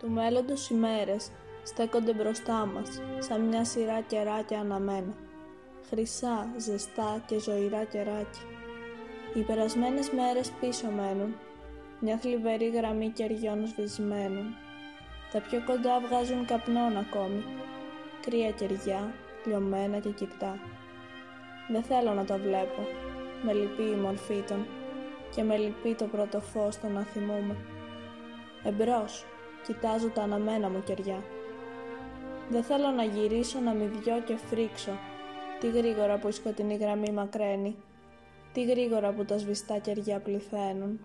Του μέλλοντος ημέρες στέκονται μπροστά μας, σαν μια σειρά κεράκια αναμένα. Χρυσά, ζεστά και ζωηρά κεράκια. Οι περασμένες μέρες πίσω μένουν, μια θλιβερή γραμμή κεριών σβησμένων. Τα πιο κοντά βγάζουν καπνών ακόμη, κρύα κεριά, λιωμένα και κυρτά. Δεν θέλω να το βλέπω, με λυπεί η μορφή των και με λυπεί το πρώτο φως το να θυμούμε. Εμπρός, κοιτάζω τα αναμένα μου κεριά. Δεν θέλω να γυρίσω να μη δυο και φρίξω, τι γρήγορα που η σκοτεινή γραμμή μακραίνει, τι γρήγορα που τα σβηστά κεριά πληθαίνουν.